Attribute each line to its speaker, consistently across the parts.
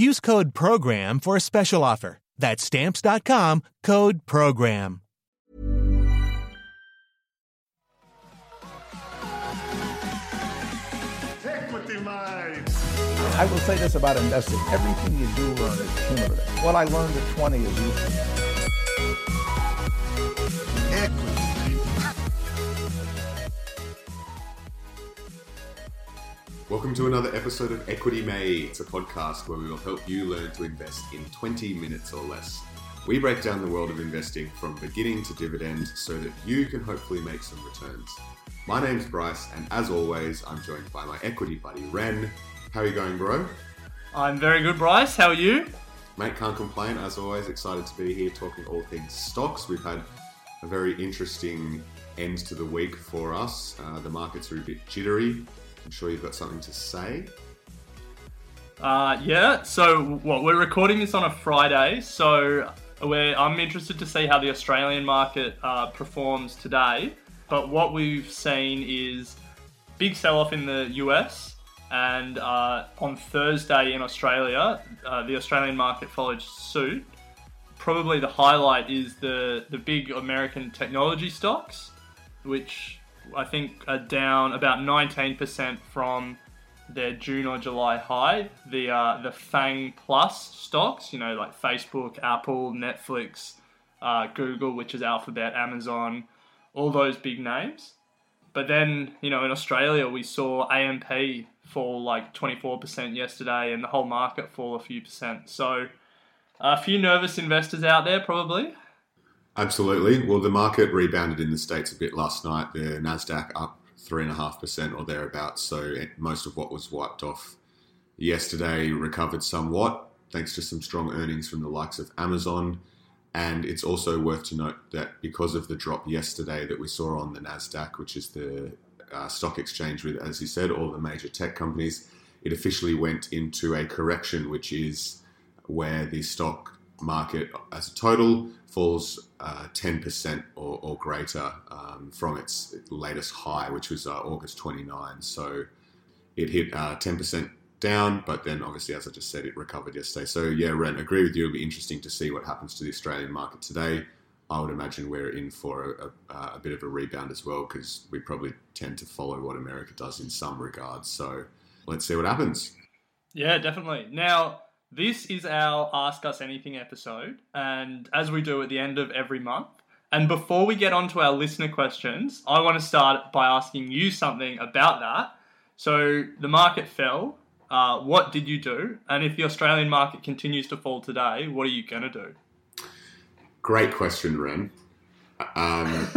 Speaker 1: Use code PROGRAM for a special offer. That's stamps.com code PROGRAM.
Speaker 2: I will say this about investing. Everything you do learn is cumulative. What I learned at 20 is useful.
Speaker 3: Equity.
Speaker 4: Welcome to another episode of Equity Mates. It's a podcast where we will help you learn to invest in 20 minutes or less. We break down the world of investing from beginning to dividend so that you can hopefully make some returns. My name's Bryce, and as always, I'm joined by my equity buddy Ren. How are you going, bro?
Speaker 5: I'm very good, Bryce. How are you?
Speaker 4: Mate, can't complain. As always, excited to be here talking all things stocks. We've had a very interesting end to the week for us. Uh, the markets are a bit jittery. I'm sure you've got something to say.
Speaker 5: Uh, yeah. So, what we're recording this on a Friday, so I'm interested to see how the Australian market uh, performs today. But what we've seen is big sell-off in the US, and uh, on Thursday in Australia, uh, the Australian market followed suit. Probably the highlight is the the big American technology stocks, which I think are down about 19% from their June or July high. The uh, the FANG Plus stocks, you know, like Facebook, Apple, Netflix, uh, Google, which is Alphabet, Amazon, all those big names. But then, you know, in Australia, we saw AMP fall like 24% yesterday and the whole market fall a few percent. So, a few nervous investors out there, probably.
Speaker 4: Absolutely. Well, the market rebounded in the States a bit last night. The NASDAQ up 3.5% or thereabouts. So most of what was wiped off yesterday recovered somewhat, thanks to some strong earnings from the likes of Amazon. And it's also worth to note that because of the drop yesterday that we saw on the NASDAQ, which is the uh, stock exchange with, as you said, all the major tech companies, it officially went into a correction, which is where the stock market as a total falls uh, 10% or, or greater um, from its latest high, which was uh, August 29. So it hit uh, 10% down, but then obviously, as I just said, it recovered yesterday. So yeah, Ren, agree with you. It'll be interesting to see what happens to the Australian market today. I would imagine we're in for a, a, a bit of a rebound as well because we probably tend to follow what America does in some regards. So let's see what happens.
Speaker 5: Yeah, definitely. Now, this is our Ask Us Anything episode, and as we do at the end of every month. And before we get on to our listener questions, I want to start by asking you something about that. So, the market fell. Uh, what did you do? And if the Australian market continues to fall today, what are you going to do?
Speaker 4: Great question, Ren. Um,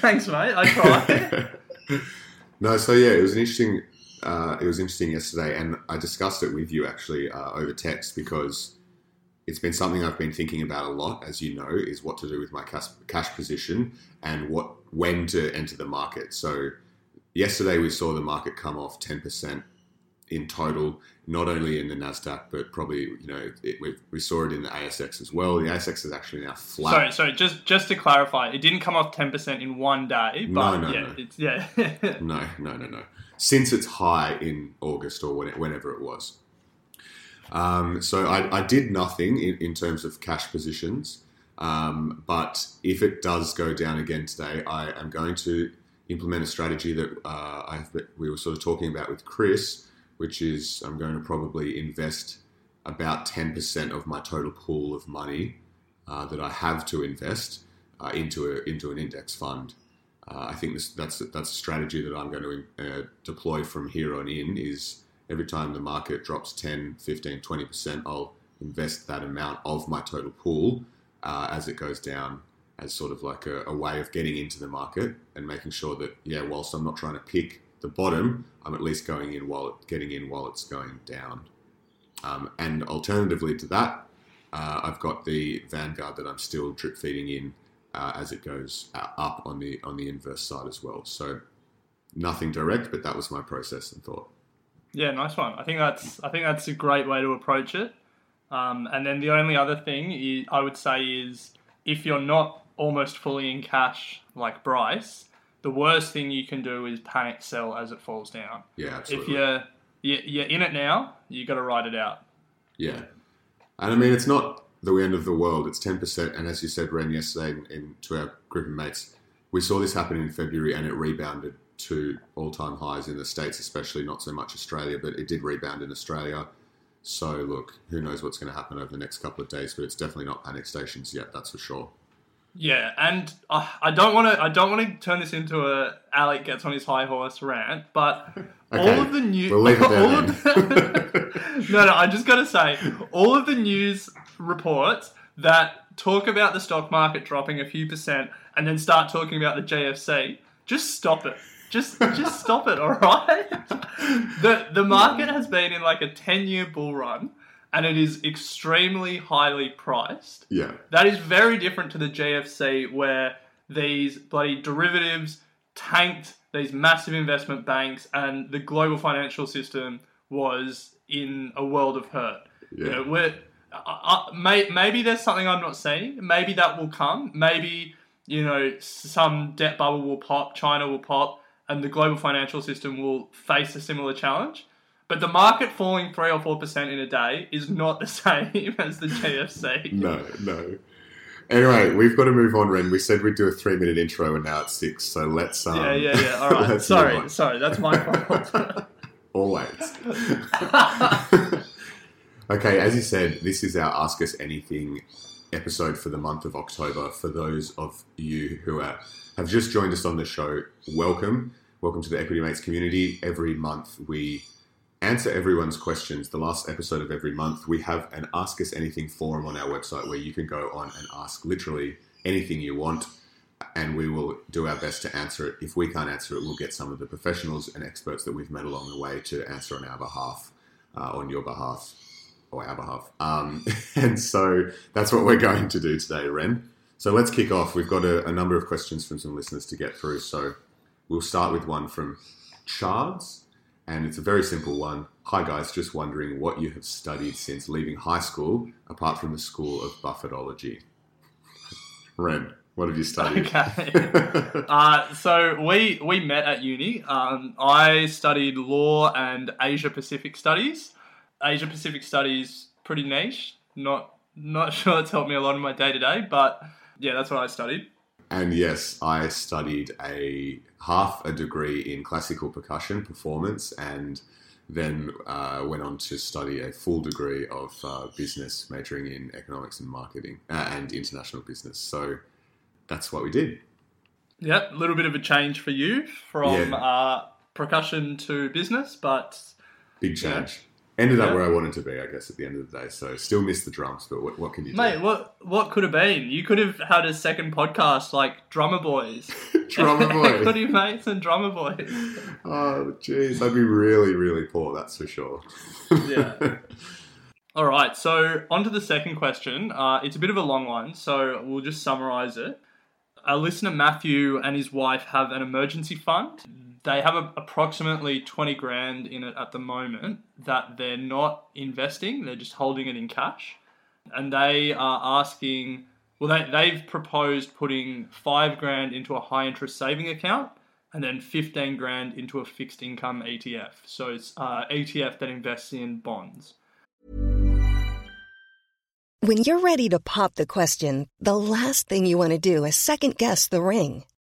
Speaker 5: Thanks, mate. I tried.
Speaker 4: no, so yeah, it was an interesting. Uh, it was interesting yesterday, and I discussed it with you actually uh, over text because it's been something I've been thinking about a lot, as you know, is what to do with my cash, cash position and what when to enter the market. So yesterday we saw the market come off ten percent in total, not only in the Nasdaq, but probably you know it, we, we saw it in the ASX as well. The ASX is actually now flat.
Speaker 5: sorry, sorry. Just just to clarify, it didn't come off ten percent in one day, but
Speaker 4: No, no,
Speaker 5: yeah,
Speaker 4: no.
Speaker 5: it's yeah.
Speaker 4: No, no, no, no. Since its high in August or when whenever it was. Um, so I, I did nothing in, in terms of cash positions. Um, but if it does go down again today, I am going to implement a strategy that uh, we were sort of talking about with Chris, which is I'm going to probably invest about 10% of my total pool of money uh, that I have to invest uh, into a, into an index fund. Uh, I think this, that's that's a strategy that I'm going to uh, deploy from here on in. Is every time the market drops 10, 15, 20 percent, I'll invest that amount of my total pool uh, as it goes down, as sort of like a, a way of getting into the market and making sure that yeah, whilst I'm not trying to pick the bottom, I'm at least going in while it, getting in while it's going down. Um, and alternatively to that, uh, I've got the Vanguard that I'm still drip feeding in uh, as it goes uh, up on the on the inverse side as well. So nothing direct, but that was my process and thought.
Speaker 5: Yeah, nice one. I think that's I think that's a great way to approach it. Um, and then the only other thing is, I would say is if you're not almost fully in cash like Bryce, the worst thing you can do is panic sell as it falls down.
Speaker 4: Yeah,
Speaker 5: If
Speaker 4: absolutely.
Speaker 5: you're you're you're in it now, you got to ride it out.
Speaker 4: Yeah. And I mean, it's not the end of the world. It's 10%. And as you said, Ren, yesterday in, in, to our group of mates, we saw this happen in February and it rebounded to all time highs in the States, especially not so much Australia, but it did rebound in Australia. So, look, who knows what's going to happen over the next couple of days, but it's definitely not panic stations yet, that's for sure.
Speaker 5: Yeah, and uh, I don't want to. I don't want to turn this into a Alec gets on his high horse rant, but all of the news.
Speaker 4: we'll leave it there
Speaker 5: all of the- no, no. I just got to say, all of the news reports that talk about the stock market dropping a few percent and then start talking about the GFC, just stop it. Just, just stop it. All right. the The market has been in like a ten year bull run, and it is extremely highly priced.
Speaker 4: Yeah.
Speaker 5: That is very different to the GFC where these bloody derivatives tanked these massive investment banks, and the global financial system was in a world of hurt. You
Speaker 4: Yeah.
Speaker 5: know, we're, uh, uh, may, maybe there's something I'm not seeing. Maybe that will come. Maybe you know some debt bubble will pop, China will pop, and the global financial system will face a similar challenge. But the market falling three or four percent in a day is not the same as the GFC.
Speaker 4: No, no. Anyway, we've got to move on, Ren. We said we'd do a three minute intro and now it's six, so let's. Um,
Speaker 5: Yeah, yeah, yeah. All right. sorry, sorry. That's my fault.
Speaker 4: Always. okay, as you said, this is our Ask Us Anything episode for the month of October. For those of you who are, have just joined us on the show, welcome. Welcome to the Equity Mates community. Every month we answer everyone's questions. The last episode of every month, we have an Ask Us Anything forum on our website where you can go on and ask literally anything you want and we will do our best to answer it. If we can't answer it, we'll get some of the professionals and experts that we've met along the way to answer on our behalf, uh, on your behalf, or our behalf. Um, and so that's what we're going to do today, Ren. So let's kick off. We've got a, a number of questions from some listeners to get through. So we'll start with one from Charles, and it's a very simple one. Hi guys, just wondering what you have studied since leaving high school, apart from the School of Buffetology. Ren, what have you studied?
Speaker 5: okay. Uh, so we we met at uni. Um, I studied law and Asia Pacific studies. Asia Pacific studies pretty niche. Not not sure it's helped me a lot in my day to day, but yeah, that's what I studied.
Speaker 4: And yes, I studied a half a degree in classical percussion performance and then uh, went on to study a full degree of uh, business, majoring in economics and marketing uh, and international business. So that's what we did.
Speaker 5: Yep, a little bit of a change for you from
Speaker 4: Yeah.
Speaker 5: uh, percussion to business, but
Speaker 4: Big change. Ended up where I wanted to be, I guess, at the end of the day. So still miss the drums, but what, what can you do?
Speaker 5: mate, what what could have been? You could have had a second podcast like Drummer Boys,
Speaker 4: Drummer boy.
Speaker 5: Equity Mates and Drummer Boys.
Speaker 4: oh, jeez. I'd be really, really poor, that's for sure.
Speaker 5: Yeah. All right, so on to the second question. Uh, it's a bit of a long one, so we'll just summarize it. Our listener Matthew and his wife have an emergency fund. They have a, approximately 20 grand in it at the moment that they're not investing, they're just holding it in cash. And they are asking, well, they, they've proposed putting five grand into a high interest saving account and then 15 grand into a fixed income ETF. So it's uh, ETF that invests in bonds.
Speaker 6: When you're ready to pop the question, the last thing you want to do is second guess the ring.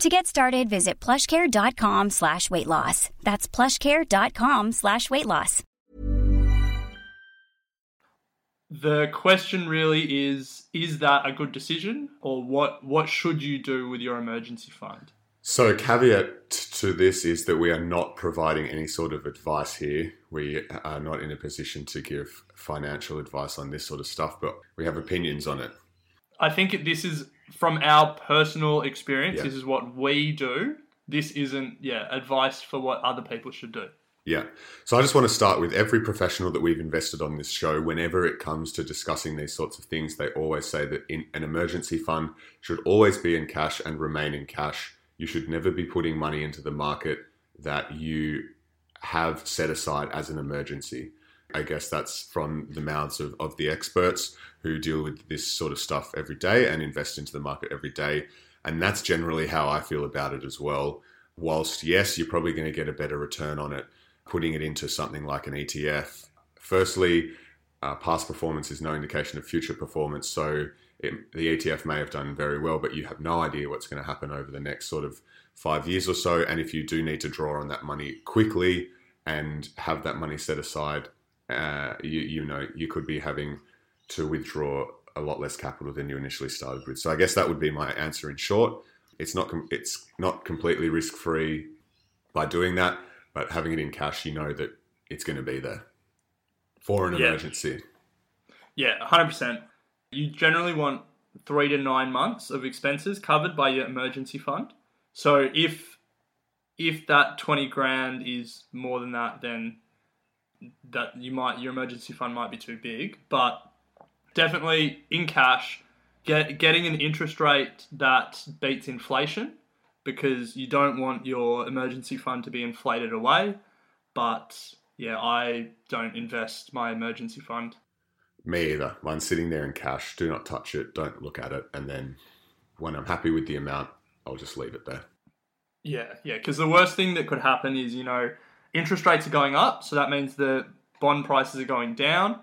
Speaker 7: To get started, visit plushcare.com slash weight loss. That's plushcare.com slash weight loss.
Speaker 5: The question really is is that a good decision or what what should you do with your emergency fund?
Speaker 4: So, caveat to this is that we are not providing any sort of advice here. We are not in a position to give financial advice on this sort of stuff, but we have opinions on it.
Speaker 5: I think this is from our personal experience.
Speaker 4: Yeah.
Speaker 5: This is what we do. This isn't yeah advice for what other people should do.
Speaker 4: Yeah. So I just want to start with every professional that we've invested on this show. Whenever it comes to discussing these sorts of things, they always say that in, an emergency fund should always be in cash and remain in cash. You should never be putting money into the market that you have set aside as an emergency. I guess that's from the mouths of, of the experts who deal with this sort of stuff every day and invest into the market every day. And that's generally how I feel about it as well. Whilst, yes, you're probably going to get a better return on it putting it into something like an ETF. Firstly, uh, past performance is no indication of future performance. So it, the ETF may have done very well, but you have no idea what's going to happen over the next sort of five years or so. And if you do need to draw on that money quickly and have that money set aside, uh, you, you know, you could be having to withdraw a lot less capital than you initially started with. So I guess that would be my answer in short. It's not com- it's not completely risk free by doing that, but having it in cash, you know that it's going to be there for an
Speaker 5: Yeah.
Speaker 4: emergency.
Speaker 5: Yeah, 100%. You generally want three to nine months of expenses covered by your emergency fund. So if if that 20 grand is more than that, then that you might your emergency fund might be too big. But definitely in cash, get getting an interest rate that beats inflation because you don't want your emergency fund to be inflated away. But yeah, I don't invest my emergency fund.
Speaker 4: Me either. Mine's sitting there in cash. Do not touch it. Don't look at it. And then when I'm happy with the amount, I'll just leave it there.
Speaker 5: Yeah, yeah, because the worst thing that could happen is, you know, interest rates are going up, so that means the bond prices are going down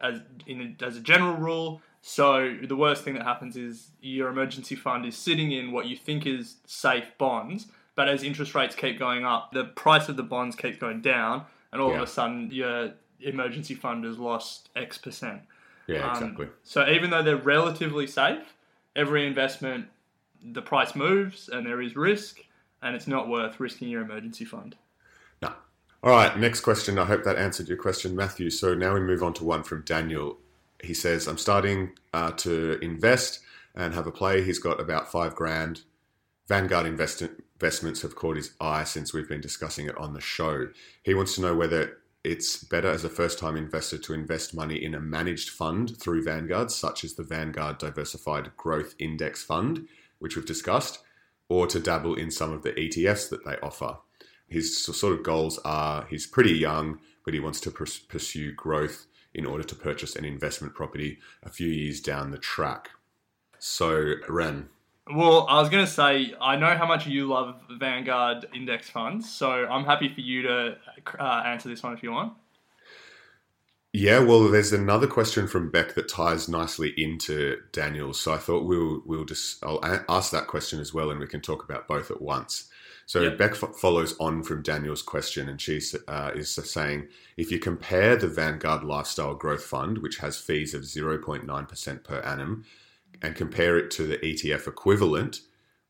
Speaker 5: as in as a general rule. So the worst thing that happens is your emergency fund is sitting in what you think is safe bonds, but as interest rates keep going up, the price of the bonds keeps going down, and all
Speaker 4: Yeah.
Speaker 5: of a sudden your emergency fund has lost X percent.
Speaker 4: Yeah,
Speaker 5: Um,
Speaker 4: exactly.
Speaker 5: So even though they're relatively safe, every investment, the price moves and there is risk, and it's not worth risking your emergency fund.
Speaker 4: All right, next question. I hope that answered your question, Matthew. So now we move on to one from Daniel. He says, I'm starting uh, to invest and have a play. He's got about five grand. Vanguard invest- investments have caught his eye since we've been discussing it on the show. He wants to know whether it's better as a first time investor to invest money in a managed fund through Vanguard, such as the Vanguard Diversified Growth Index Fund, which we've discussed, or to dabble in some of the ETFs that they offer. His sort of goals are he's pretty young, but he wants to pursue growth in order to purchase an investment property a few years down the track. So, Ren,
Speaker 5: Well, I was going to say, I know how much you love Vanguard index funds, so I'm happy for you to uh, answer this one if you want.
Speaker 4: Yeah, well, there's another question from Beck that ties nicely into Daniel's. So I thought we'll we'll just I'll a- ask that question as well, and we can talk about both at once. So
Speaker 5: Yep.
Speaker 4: Beck f- follows on from Daniel's question, and she uh, is saying if you compare the Vanguard Lifestyle Growth Fund, which has fees of 0.9% per annum, and compare it to the ETF equivalent,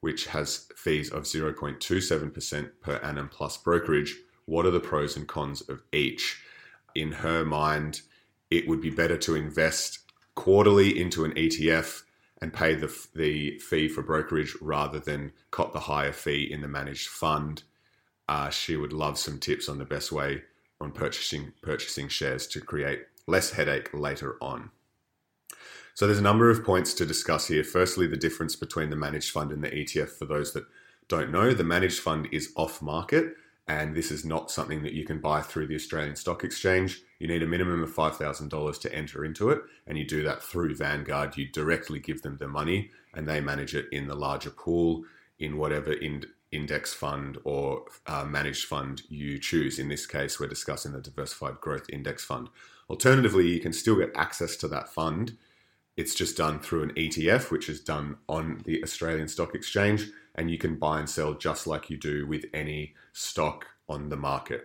Speaker 4: which has fees of 0.27% per annum plus brokerage, what are the pros and cons of each? In her mind, it would be better to invest quarterly into an ETF and pay the, the fee for brokerage rather than cop the higher fee in the managed fund. Uh, she would love some tips on the best way on purchasing purchasing shares to create less headache later on. So there's a number of points to discuss here. Firstly, the difference between the managed fund and the ETF. For those that don't know, the managed fund is off market, and this is not something that you can buy through the Australian Stock Exchange. You need a minimum of $5,000 to enter into it, and you do that through Vanguard. You directly give them the money, and they manage it in the larger pool. in whatever in, index fund or uh, managed fund you choose. In this case, we're discussing the Diversified Growth Index Fund. Alternatively, you can still get access to that fund. It's just done through an ETF, which is done on the Australian Stock Exchange, and you can buy and sell just like you do with any stock on the market.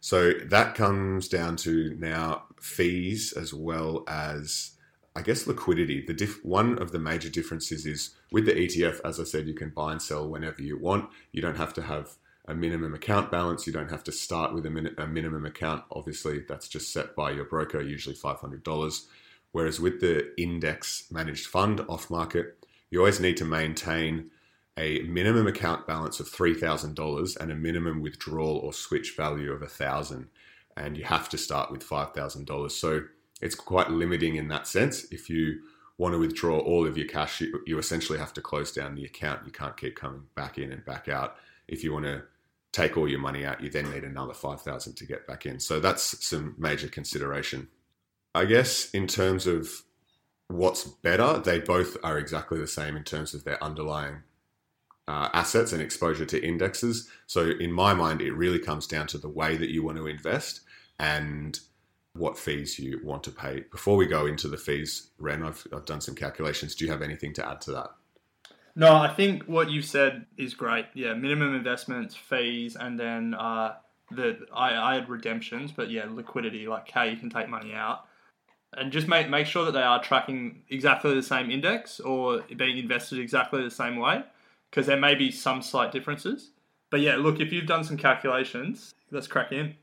Speaker 4: So that comes down to now fees as well as I guess liquidity. The diff- one of the major differences is with the ETF, as I said, you can buy and sell whenever you want. You don't have to have a minimum account balance. You don't have to start with a, min- a minimum account. Obviously, that's just set by your broker, usually $500. Whereas with the index managed fund off market, you always need to maintain a minimum account balance of $3,000 and a minimum withdrawal or switch value of 1000 and you have to start with $5,000. So it's quite limiting in that sense. If you want to withdraw all of your cash, you, you essentially have to close down the account. You can't keep coming back in and back out. If you want to take all your money out, you then need another 5,000 to get back in. So that's some major consideration. I guess in terms of what's better, they both are exactly the same in terms of their underlying uh, assets and exposure to indexes. So in my mind, it really comes down to the way that you want to invest and what fees you want to pay. Before we go into the fees, Ren, I've, I've done some calculations. Do you have anything to add to that?
Speaker 5: No, I think what you said is great. Yeah, minimum investments, fees, and then uh, the I, I had redemptions, but yeah, liquidity, like how you can take money out, and just make make sure that they are tracking exactly the same index or being invested exactly the same way, because there may be some slight differences. But yeah, look, if you've done some calculations, let's crack in.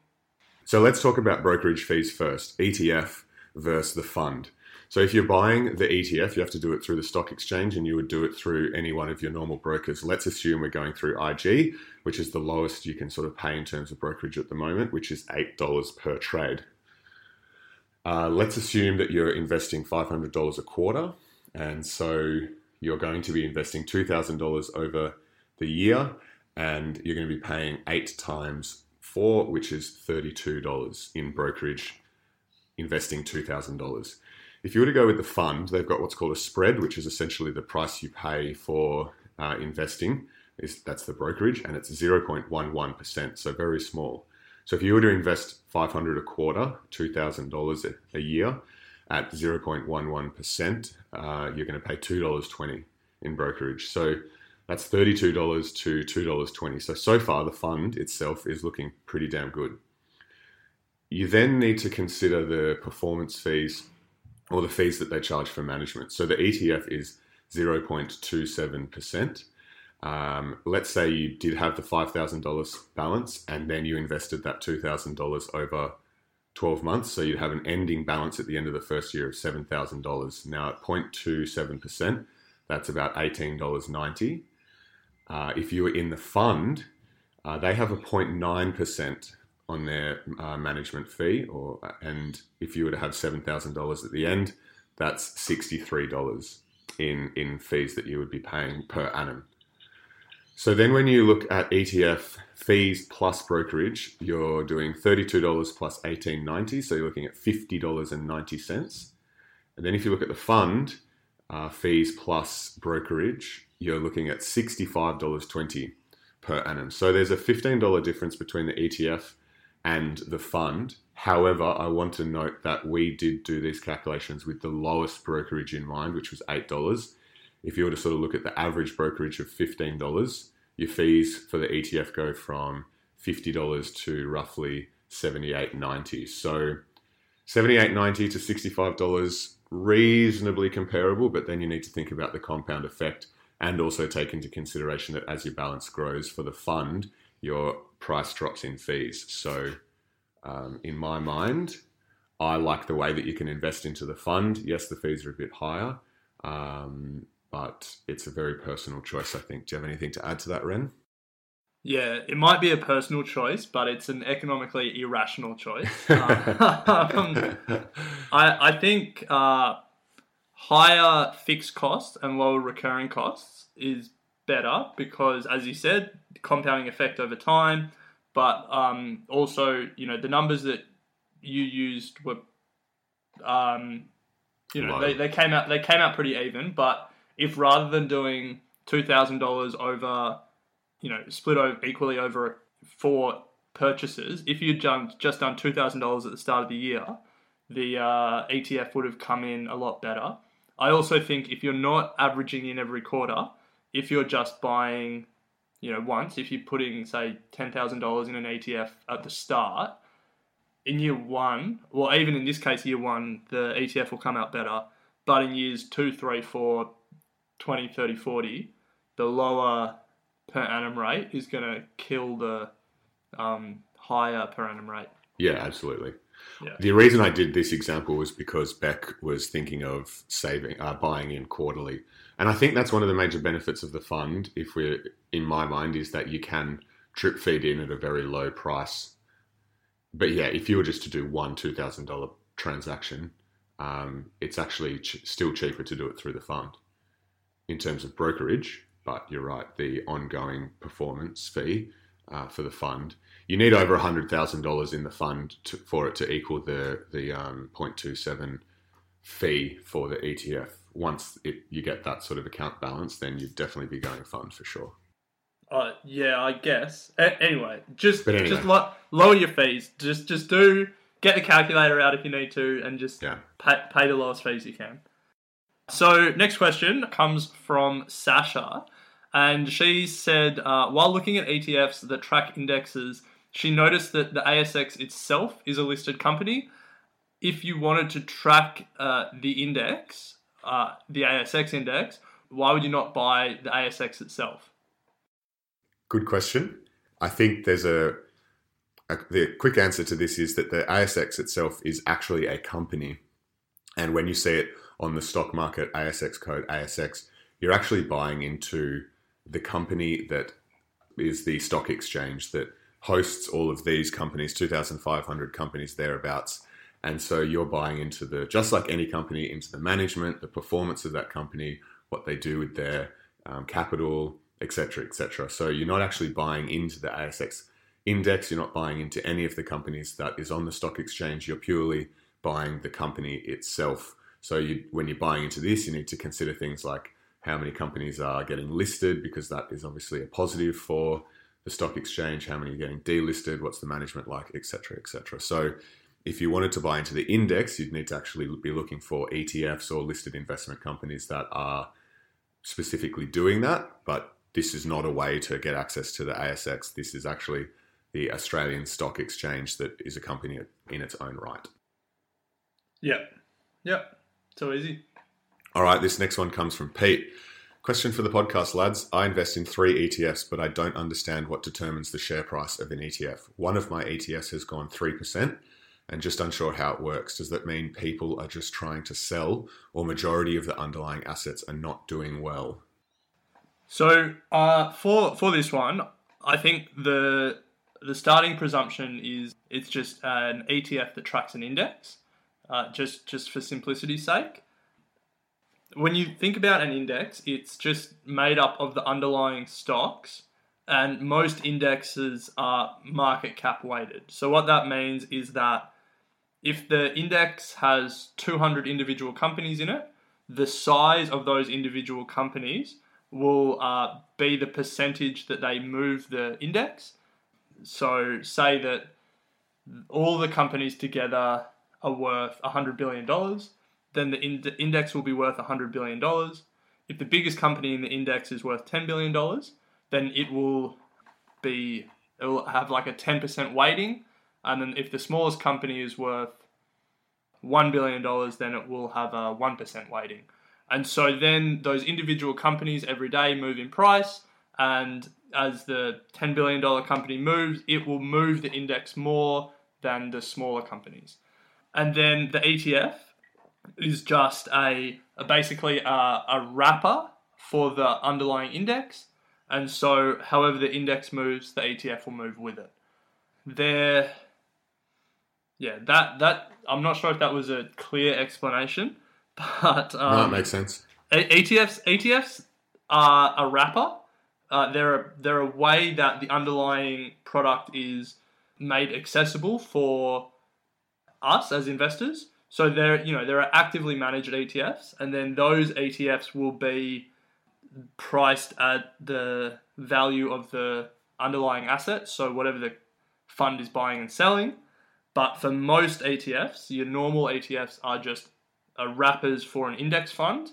Speaker 4: So let's talk about brokerage fees first ETF versus the fund. So if you're buying the ETF, you have to do it through the stock exchange and you would do it through any one of your normal brokers. Let's assume we're going through IG, which is the lowest you can sort of pay in terms of brokerage at the moment, which is $8 per trade. Uh, let's assume that you're investing $500 a quarter. And so you're going to be investing $2,000 over the year and you're going to be paying eight times four, which is $32 in brokerage, investing $2,000. If you were to go with the fund, they've got what's called a spread, which is essentially the price you pay for uh, investing. Is that's the brokerage, and it's 0.11%, so very small. So if you were to invest 500 a quarter, $2,000 a year at 0.11%, uh, you're going to pay $2.20 in brokerage. So that's $32 to $2.20. So, so far, the fund itself is looking pretty damn good. You then need to consider the performance fees or the fees that they charge for management. So, the ETF is 0.27%. Um, let's say you did have the $5,000 balance and then you invested that $2,000 over 12 months. So, you'd have an ending balance at the end of the first year of $7,000. Now, at 0.27%, that's about $18.90. Uh, if you were in the fund, uh, they have a 0.9% on their uh, management fee, or and if you were to have seven thousand dollars at the end, that's sixty-three dollars in in fees that you would be paying per annum. So then, when you look at ETF fees plus brokerage, you're doing thirty-two dollars plus eighteen ninety, so you're looking at fifty dollars and ninety cents. And then, if you look at the fund uh, fees plus brokerage, you're looking at $65.20 per annum. So there's a $15 difference between the ETF and the fund. However, I want to note that we did do these calculations with the lowest brokerage in mind, which was $8. If you were to sort of look at the average brokerage of $15, your fees for the ETF go from $50 to roughly $78.90. So $78.90 to $65 reasonably comparable, but then you need to think about the compound effect and also take into consideration that as your balance grows for the fund, your price drops in fees. So, um, in my mind, I like the way that you can invest into the fund. Yes, the fees are a bit higher, um, but it's a very personal choice, I think. Do you have anything to add to that, Ren?
Speaker 5: Yeah, it might be a personal choice, but it's an economically irrational choice. um, I, I think uh, higher fixed costs and lower recurring costs is better because, as you said, compounding effect over time. But um, also, you know, the numbers that you used were, um, you know, they, they came out they came out pretty even. But if rather than doing two thousand dollars over, you know, split over equally over four purchases. If you'd done, just done two thousand dollars at the start of the year, the uh, ETF would have come in a lot better. I also think if you're not averaging in every quarter, if you're just buying, you know, once, if you're putting say ten thousand dollars in an ETF at the start, in year one, well, even in this case, year one, the ETF will come out better. But in years two, three, four, 20, 30, 40, the lower per annum rate is going to kill the um, higher per annum rate.
Speaker 4: Yeah, absolutely.
Speaker 5: Yeah.
Speaker 4: The reason I did this example was because Beck was thinking of saving, uh, buying in quarterly, and I think that's one of the major benefits of the fund. If we're in my mind, is that you can drip feed in at a very low price. But yeah, if you were just to do one two thousand dollar transaction, um, it's actually ch- still cheaper to do it through the fund in terms of brokerage. But you're right, the ongoing performance fee uh, for the fund you need over hundred thousand dollars in the fund to, for it to equal the the um, 0.27 fee for the ETF. Once it, you get that sort of account balance, then you'd definitely be going fund for sure.
Speaker 5: Uh, yeah, I guess. A- anyway, just
Speaker 4: anyway.
Speaker 5: just lo- lower your fees. Just just do get the calculator out if you need to, and just
Speaker 4: Yeah.
Speaker 5: pay, pay the lowest fees you can. So next question comes from Sasha, and she said uh, while looking at ETFs that track indexes, she noticed that the ASX itself is a listed company. If you wanted to track uh, the index, uh, the ASX index, why would you not buy the ASX itself?
Speaker 4: Good question. I think there's a, a the quick answer to this is that the ASX itself is actually a company, and when you see it on the stock market ASX code ASX, you're actually buying into the company that is the stock exchange that hosts all of these companies, 2,500 companies thereabouts. And so you're buying into the, just like any company, into the management, the performance of that company, what they do with their um, capital, etc., etc. So you're not actually buying into the ASX index. You're not buying into any of the companies that is on the stock exchange. You're purely buying the company itself. So you, when you're buying into this, you need to consider things like how many companies are getting listed, because that is obviously a positive for the stock exchange, how many are getting delisted, what's the management like, etc., etc. So if you wanted to buy into the index, you'd need to actually be looking for ETFs or listed investment companies that are specifically doing that. But this is not a way to get access to the ASX. This is actually the Australian Stock Exchange that is a company in its own right.
Speaker 5: Yep. Yep. So easy.
Speaker 4: All right, this next one comes from Pete. Question for the podcast, lads. I invest in three ETFs, but I don't understand what determines the share price of an ETF. One of my ETFs has gone 3% and just unsure how it works. Does that mean people are just trying to sell, or majority of the underlying assets are not doing well?
Speaker 5: So uh, for for this one, I think the the starting presumption is it's just an ETF that tracks an index, uh, just just for simplicity's sake. When you think about an index, it's just made up of the underlying stocks, and most indexes are market cap weighted. So what that means is that if the index has 200 individual companies in it, the size of those individual companies will uh, be the percentage that they move the index. So, say that all the companies together are worth $100 billion, then the ind- index will be worth $100 billion. If the biggest company in the index is worth $10 billion, then it will be, it will have like a 10% weighting. And then if the smallest company is worth $1 billion, then it will have a 1% weighting. And so then those individual companies every day move in price, and as the $10 billion company moves, it will move the index more than the smaller companies. And then the ETF is just a, a basically a, a wrapper for the underlying index. And so, however the index moves, the ETF will move with it. There, yeah, that that I'm not sure if that was a clear explanation, but um,
Speaker 4: no, it makes sense.
Speaker 5: ETFs ETFs are a wrapper. Uh, they're a, they're a way that the underlying product is made accessible for us as investors. So there are you know they're actively managed ETFs, and then those ETFs will be priced at the value of the underlying asset, so whatever the fund is buying and selling. But for most ETFs, your normal ETFs are just wrappers for an index fund,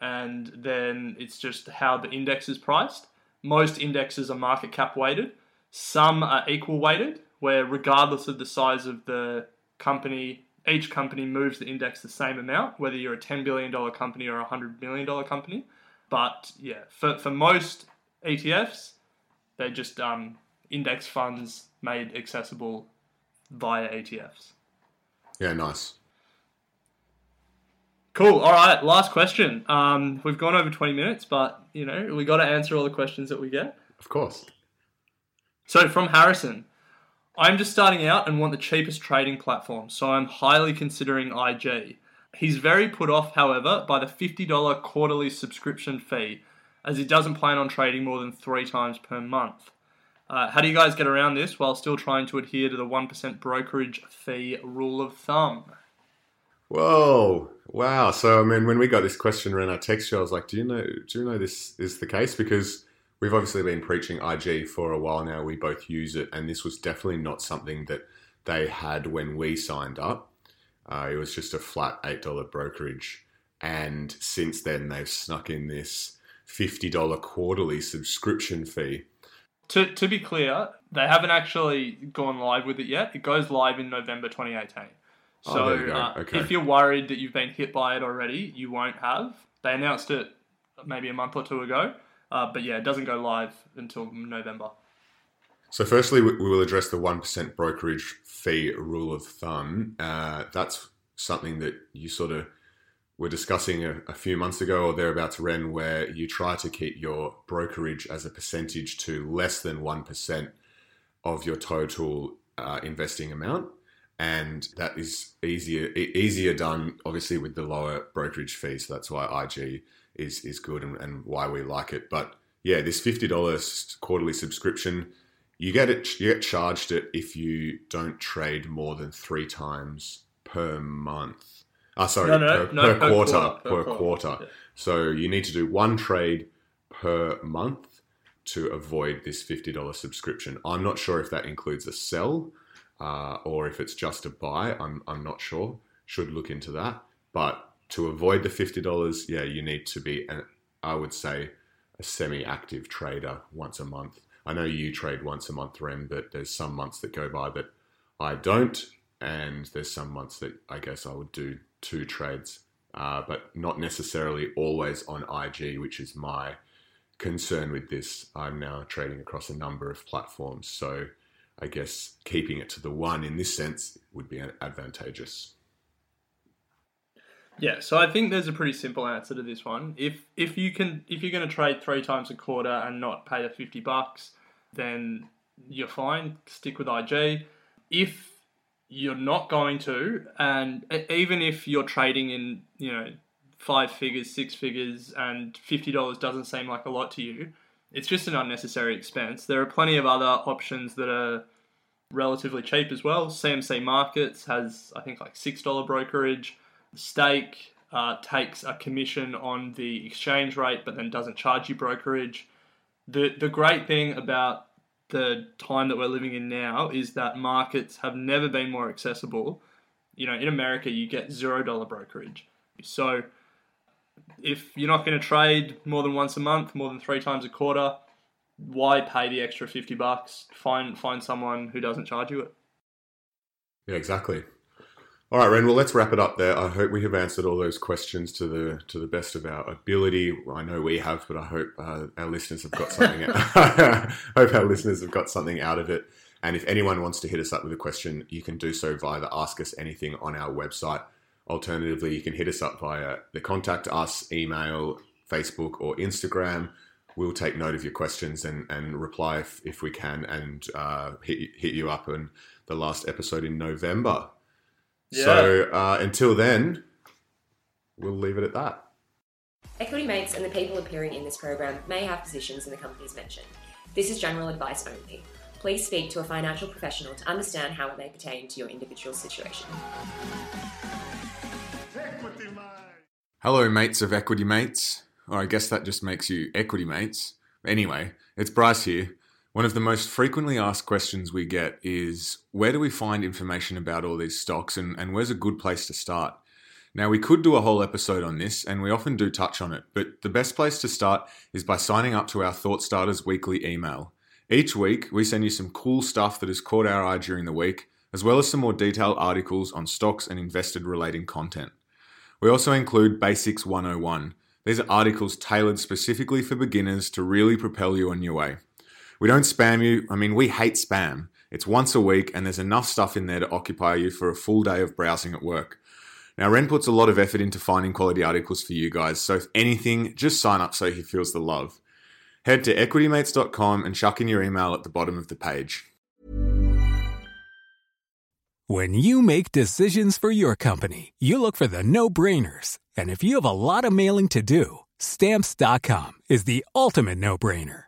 Speaker 5: and then it's just how the index is priced. Most indexes are market cap weighted, some are equal weighted, where regardless of the size of the company, each company moves the index the same amount, whether you're a $10 billion company or a $100 million company. But yeah, for, for most ETFs, they're just um, index funds made accessible via ETFs.
Speaker 4: Yeah, nice.
Speaker 5: Cool. All right. Last question. Um, we've gone over 20 minutes, but you know we got to answer all the questions that we get.
Speaker 4: Of course.
Speaker 5: So from Harrison, I'm just starting out and want the cheapest trading platform, so I'm highly considering IG. He's very put off, however, by the $50 quarterly subscription fee, as he doesn't plan on trading more than three times per month. Uh, how do you guys get around this while still trying to adhere to the 1% brokerage fee rule of thumb?
Speaker 4: Whoa! Wow. So I mean, when we got this question around our text show, I was like, "Do you know? Do you know this is the case?" Because we've obviously been preaching IG for a while now. We both use it, and this was definitely not something that they had when we signed up. Uh, it was just a flat eight dollar brokerage, and since then they've snuck in this fifty dollar quarterly subscription fee.
Speaker 5: To, to be clear, they haven't actually gone live with it yet. It goes live in November 2018.
Speaker 4: Oh,
Speaker 5: So
Speaker 4: there you
Speaker 5: uh,
Speaker 4: Okay.
Speaker 5: if you're worried that you've been hit by it already, you won't have. They announced it maybe a month or two ago, uh, but yeah, it doesn't go live until November.
Speaker 4: So, firstly, we will address the 1% brokerage fee rule of thumb. Uh, that's something that you sort of were discussing a, a few months ago or thereabouts, Ren, where you try to keep your brokerage as a percentage to less than 1% of your total uh, investing amount. And that is easier easier done, obviously, with the lower brokerage fee. So that's why IG is, is good and, and why we like it. But yeah, this $50 quarterly subscription, you get it you get charged it if you don't trade more than three times per month. Ah, sorry,
Speaker 5: No, no,
Speaker 4: per,
Speaker 5: no,
Speaker 4: per
Speaker 5: per
Speaker 4: quarter,
Speaker 5: quarter,
Speaker 4: per,
Speaker 5: per
Speaker 4: quarter.
Speaker 5: quarter, yeah.
Speaker 4: So you need to do one trade per month to avoid this fifty dollars subscription. I'm not sure if that includes a sell uh, or if it's just a buy. I'm I'm not sure. Should look into that. But to avoid the fifty dollars, yeah, you need to be, an, I would say, a semi-active trader once a month. I know you trade once a month, Ren, but there's some months that go by that I don't, and there's some months that I guess I would do two trades, uh, but not necessarily always on IG, which is my concern with this. I'm now trading across a number of platforms, so I guess keeping it to the one in this sense would be advantageous.
Speaker 5: Yeah, so I think there's a pretty simple answer to this one. If if you can if you're going to trade three times a quarter and not pay the fifty bucks, then you're fine. Stick with IG. If you're not going to, and even if you're trading in you know five figures, six figures, and fifty dollars doesn't seem like a lot to you, it's just an unnecessary expense. There are plenty of other options that are relatively cheap as well. CMC Markets has I think like six dollar brokerage. Stake uh, takes a commission on the exchange rate, but then doesn't charge you brokerage. The the great thing about the time that we're living in now is that markets have never been more accessible. You know, in America, you get zero dollar brokerage. So, if you're not going to trade more than once a month, more than three times a quarter, why pay the extra fifty bucks? Find find someone who doesn't charge you it.
Speaker 4: Yeah, exactly. All right, Ren. Well, let's wrap it up there. I hope we have answered all those questions to the to the best of our ability. I know we have, but I hope uh, our listeners have got something. out- hope our listeners have got something out of it. And if anyone wants to hit us up with a question, you can do so via the Ask Us Anything on our website. Alternatively, you can hit us up via the Contact Us email, Facebook, or Instagram. We'll take note of your questions and, and reply if, if we can and uh, hit, hit you up in the last episode in November. So uh, until then, we'll leave it at that.
Speaker 8: Equity Mates and the people appearing in this program may have positions in the companies mentioned. This is general advice only. Please speak to a financial professional to understand how it may pertain to your individual situation.
Speaker 3: Equity Mate.
Speaker 4: Hello, mates of Equity Mates. or I guess that just makes you equity mates. Anyway, it's Bryce here. One of the most frequently asked questions we get is where do we find information about all these stocks and, and where's a good place to start? Now, we could do a whole episode on this, and we often do touch on it, but the best place to start is by signing up to our Thought Starters weekly email. Each week, we send you some cool stuff that has caught our eye during the week, as well as some more detailed articles on stocks and invested relating content. We also include Basics 101. These are articles tailored specifically for beginners to really propel you on your way. We don't spam you, I mean, we hate spam. It's once a week, and there's enough stuff in there to occupy you for a full day of browsing at work. Now, Ren puts a lot of effort into finding quality articles for you guys, so if anything, just sign up so he feels the love. Head to equitymates.com and chuck in your email at the bottom of the page.
Speaker 9: When you make decisions for your company, you look for the no brainers. And if you have a lot of mailing to do, stamps.com is the ultimate no brainer.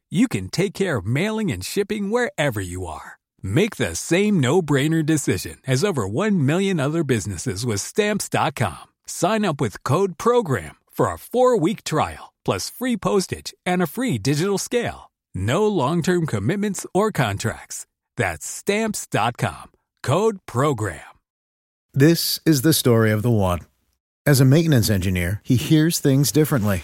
Speaker 9: you can take care of mailing and shipping wherever you are. Make the same no-brainer decision as over 1 million other businesses with stamps.com. Sign up with code program for a 4-week trial plus free postage and a free digital scale. No long-term commitments or contracts. That's stamps.com. Code program.
Speaker 10: This is the story of the one. As a maintenance engineer, he hears things differently.